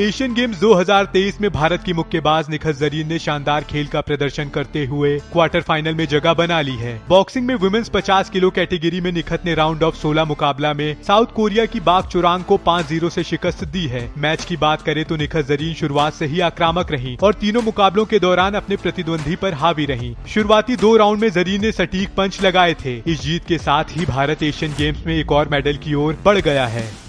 Asian games 2023 में भारत की मुक्केबाज निखत जरीन ने शानदार खेल का प्रदर्शन करते हुए क्वार्टर फाइनल में जगह बना ली है। बॉक्सिंग में वुमेन्स 50 किलो कैटेगरी में निखत ने राउंड ऑफ़ 16 मुकाबला में साउथ कोरिया की बाग चुरांग को 5-0 से शिकस्त दी है। मैच की बात करें तो निखत जरीन शुरुआत से ही आक्रामक रही और तीनों मुकाबलों के दौरान अपने प्रतिद्वंदी पर हावी रही। शुरुआती दो राउंड में जरीन ने सटीक पंच लगाए थे। इस जीत के साथ ही भारत एशियन गेम्स में एक और मेडल की ओर बढ़ गया है।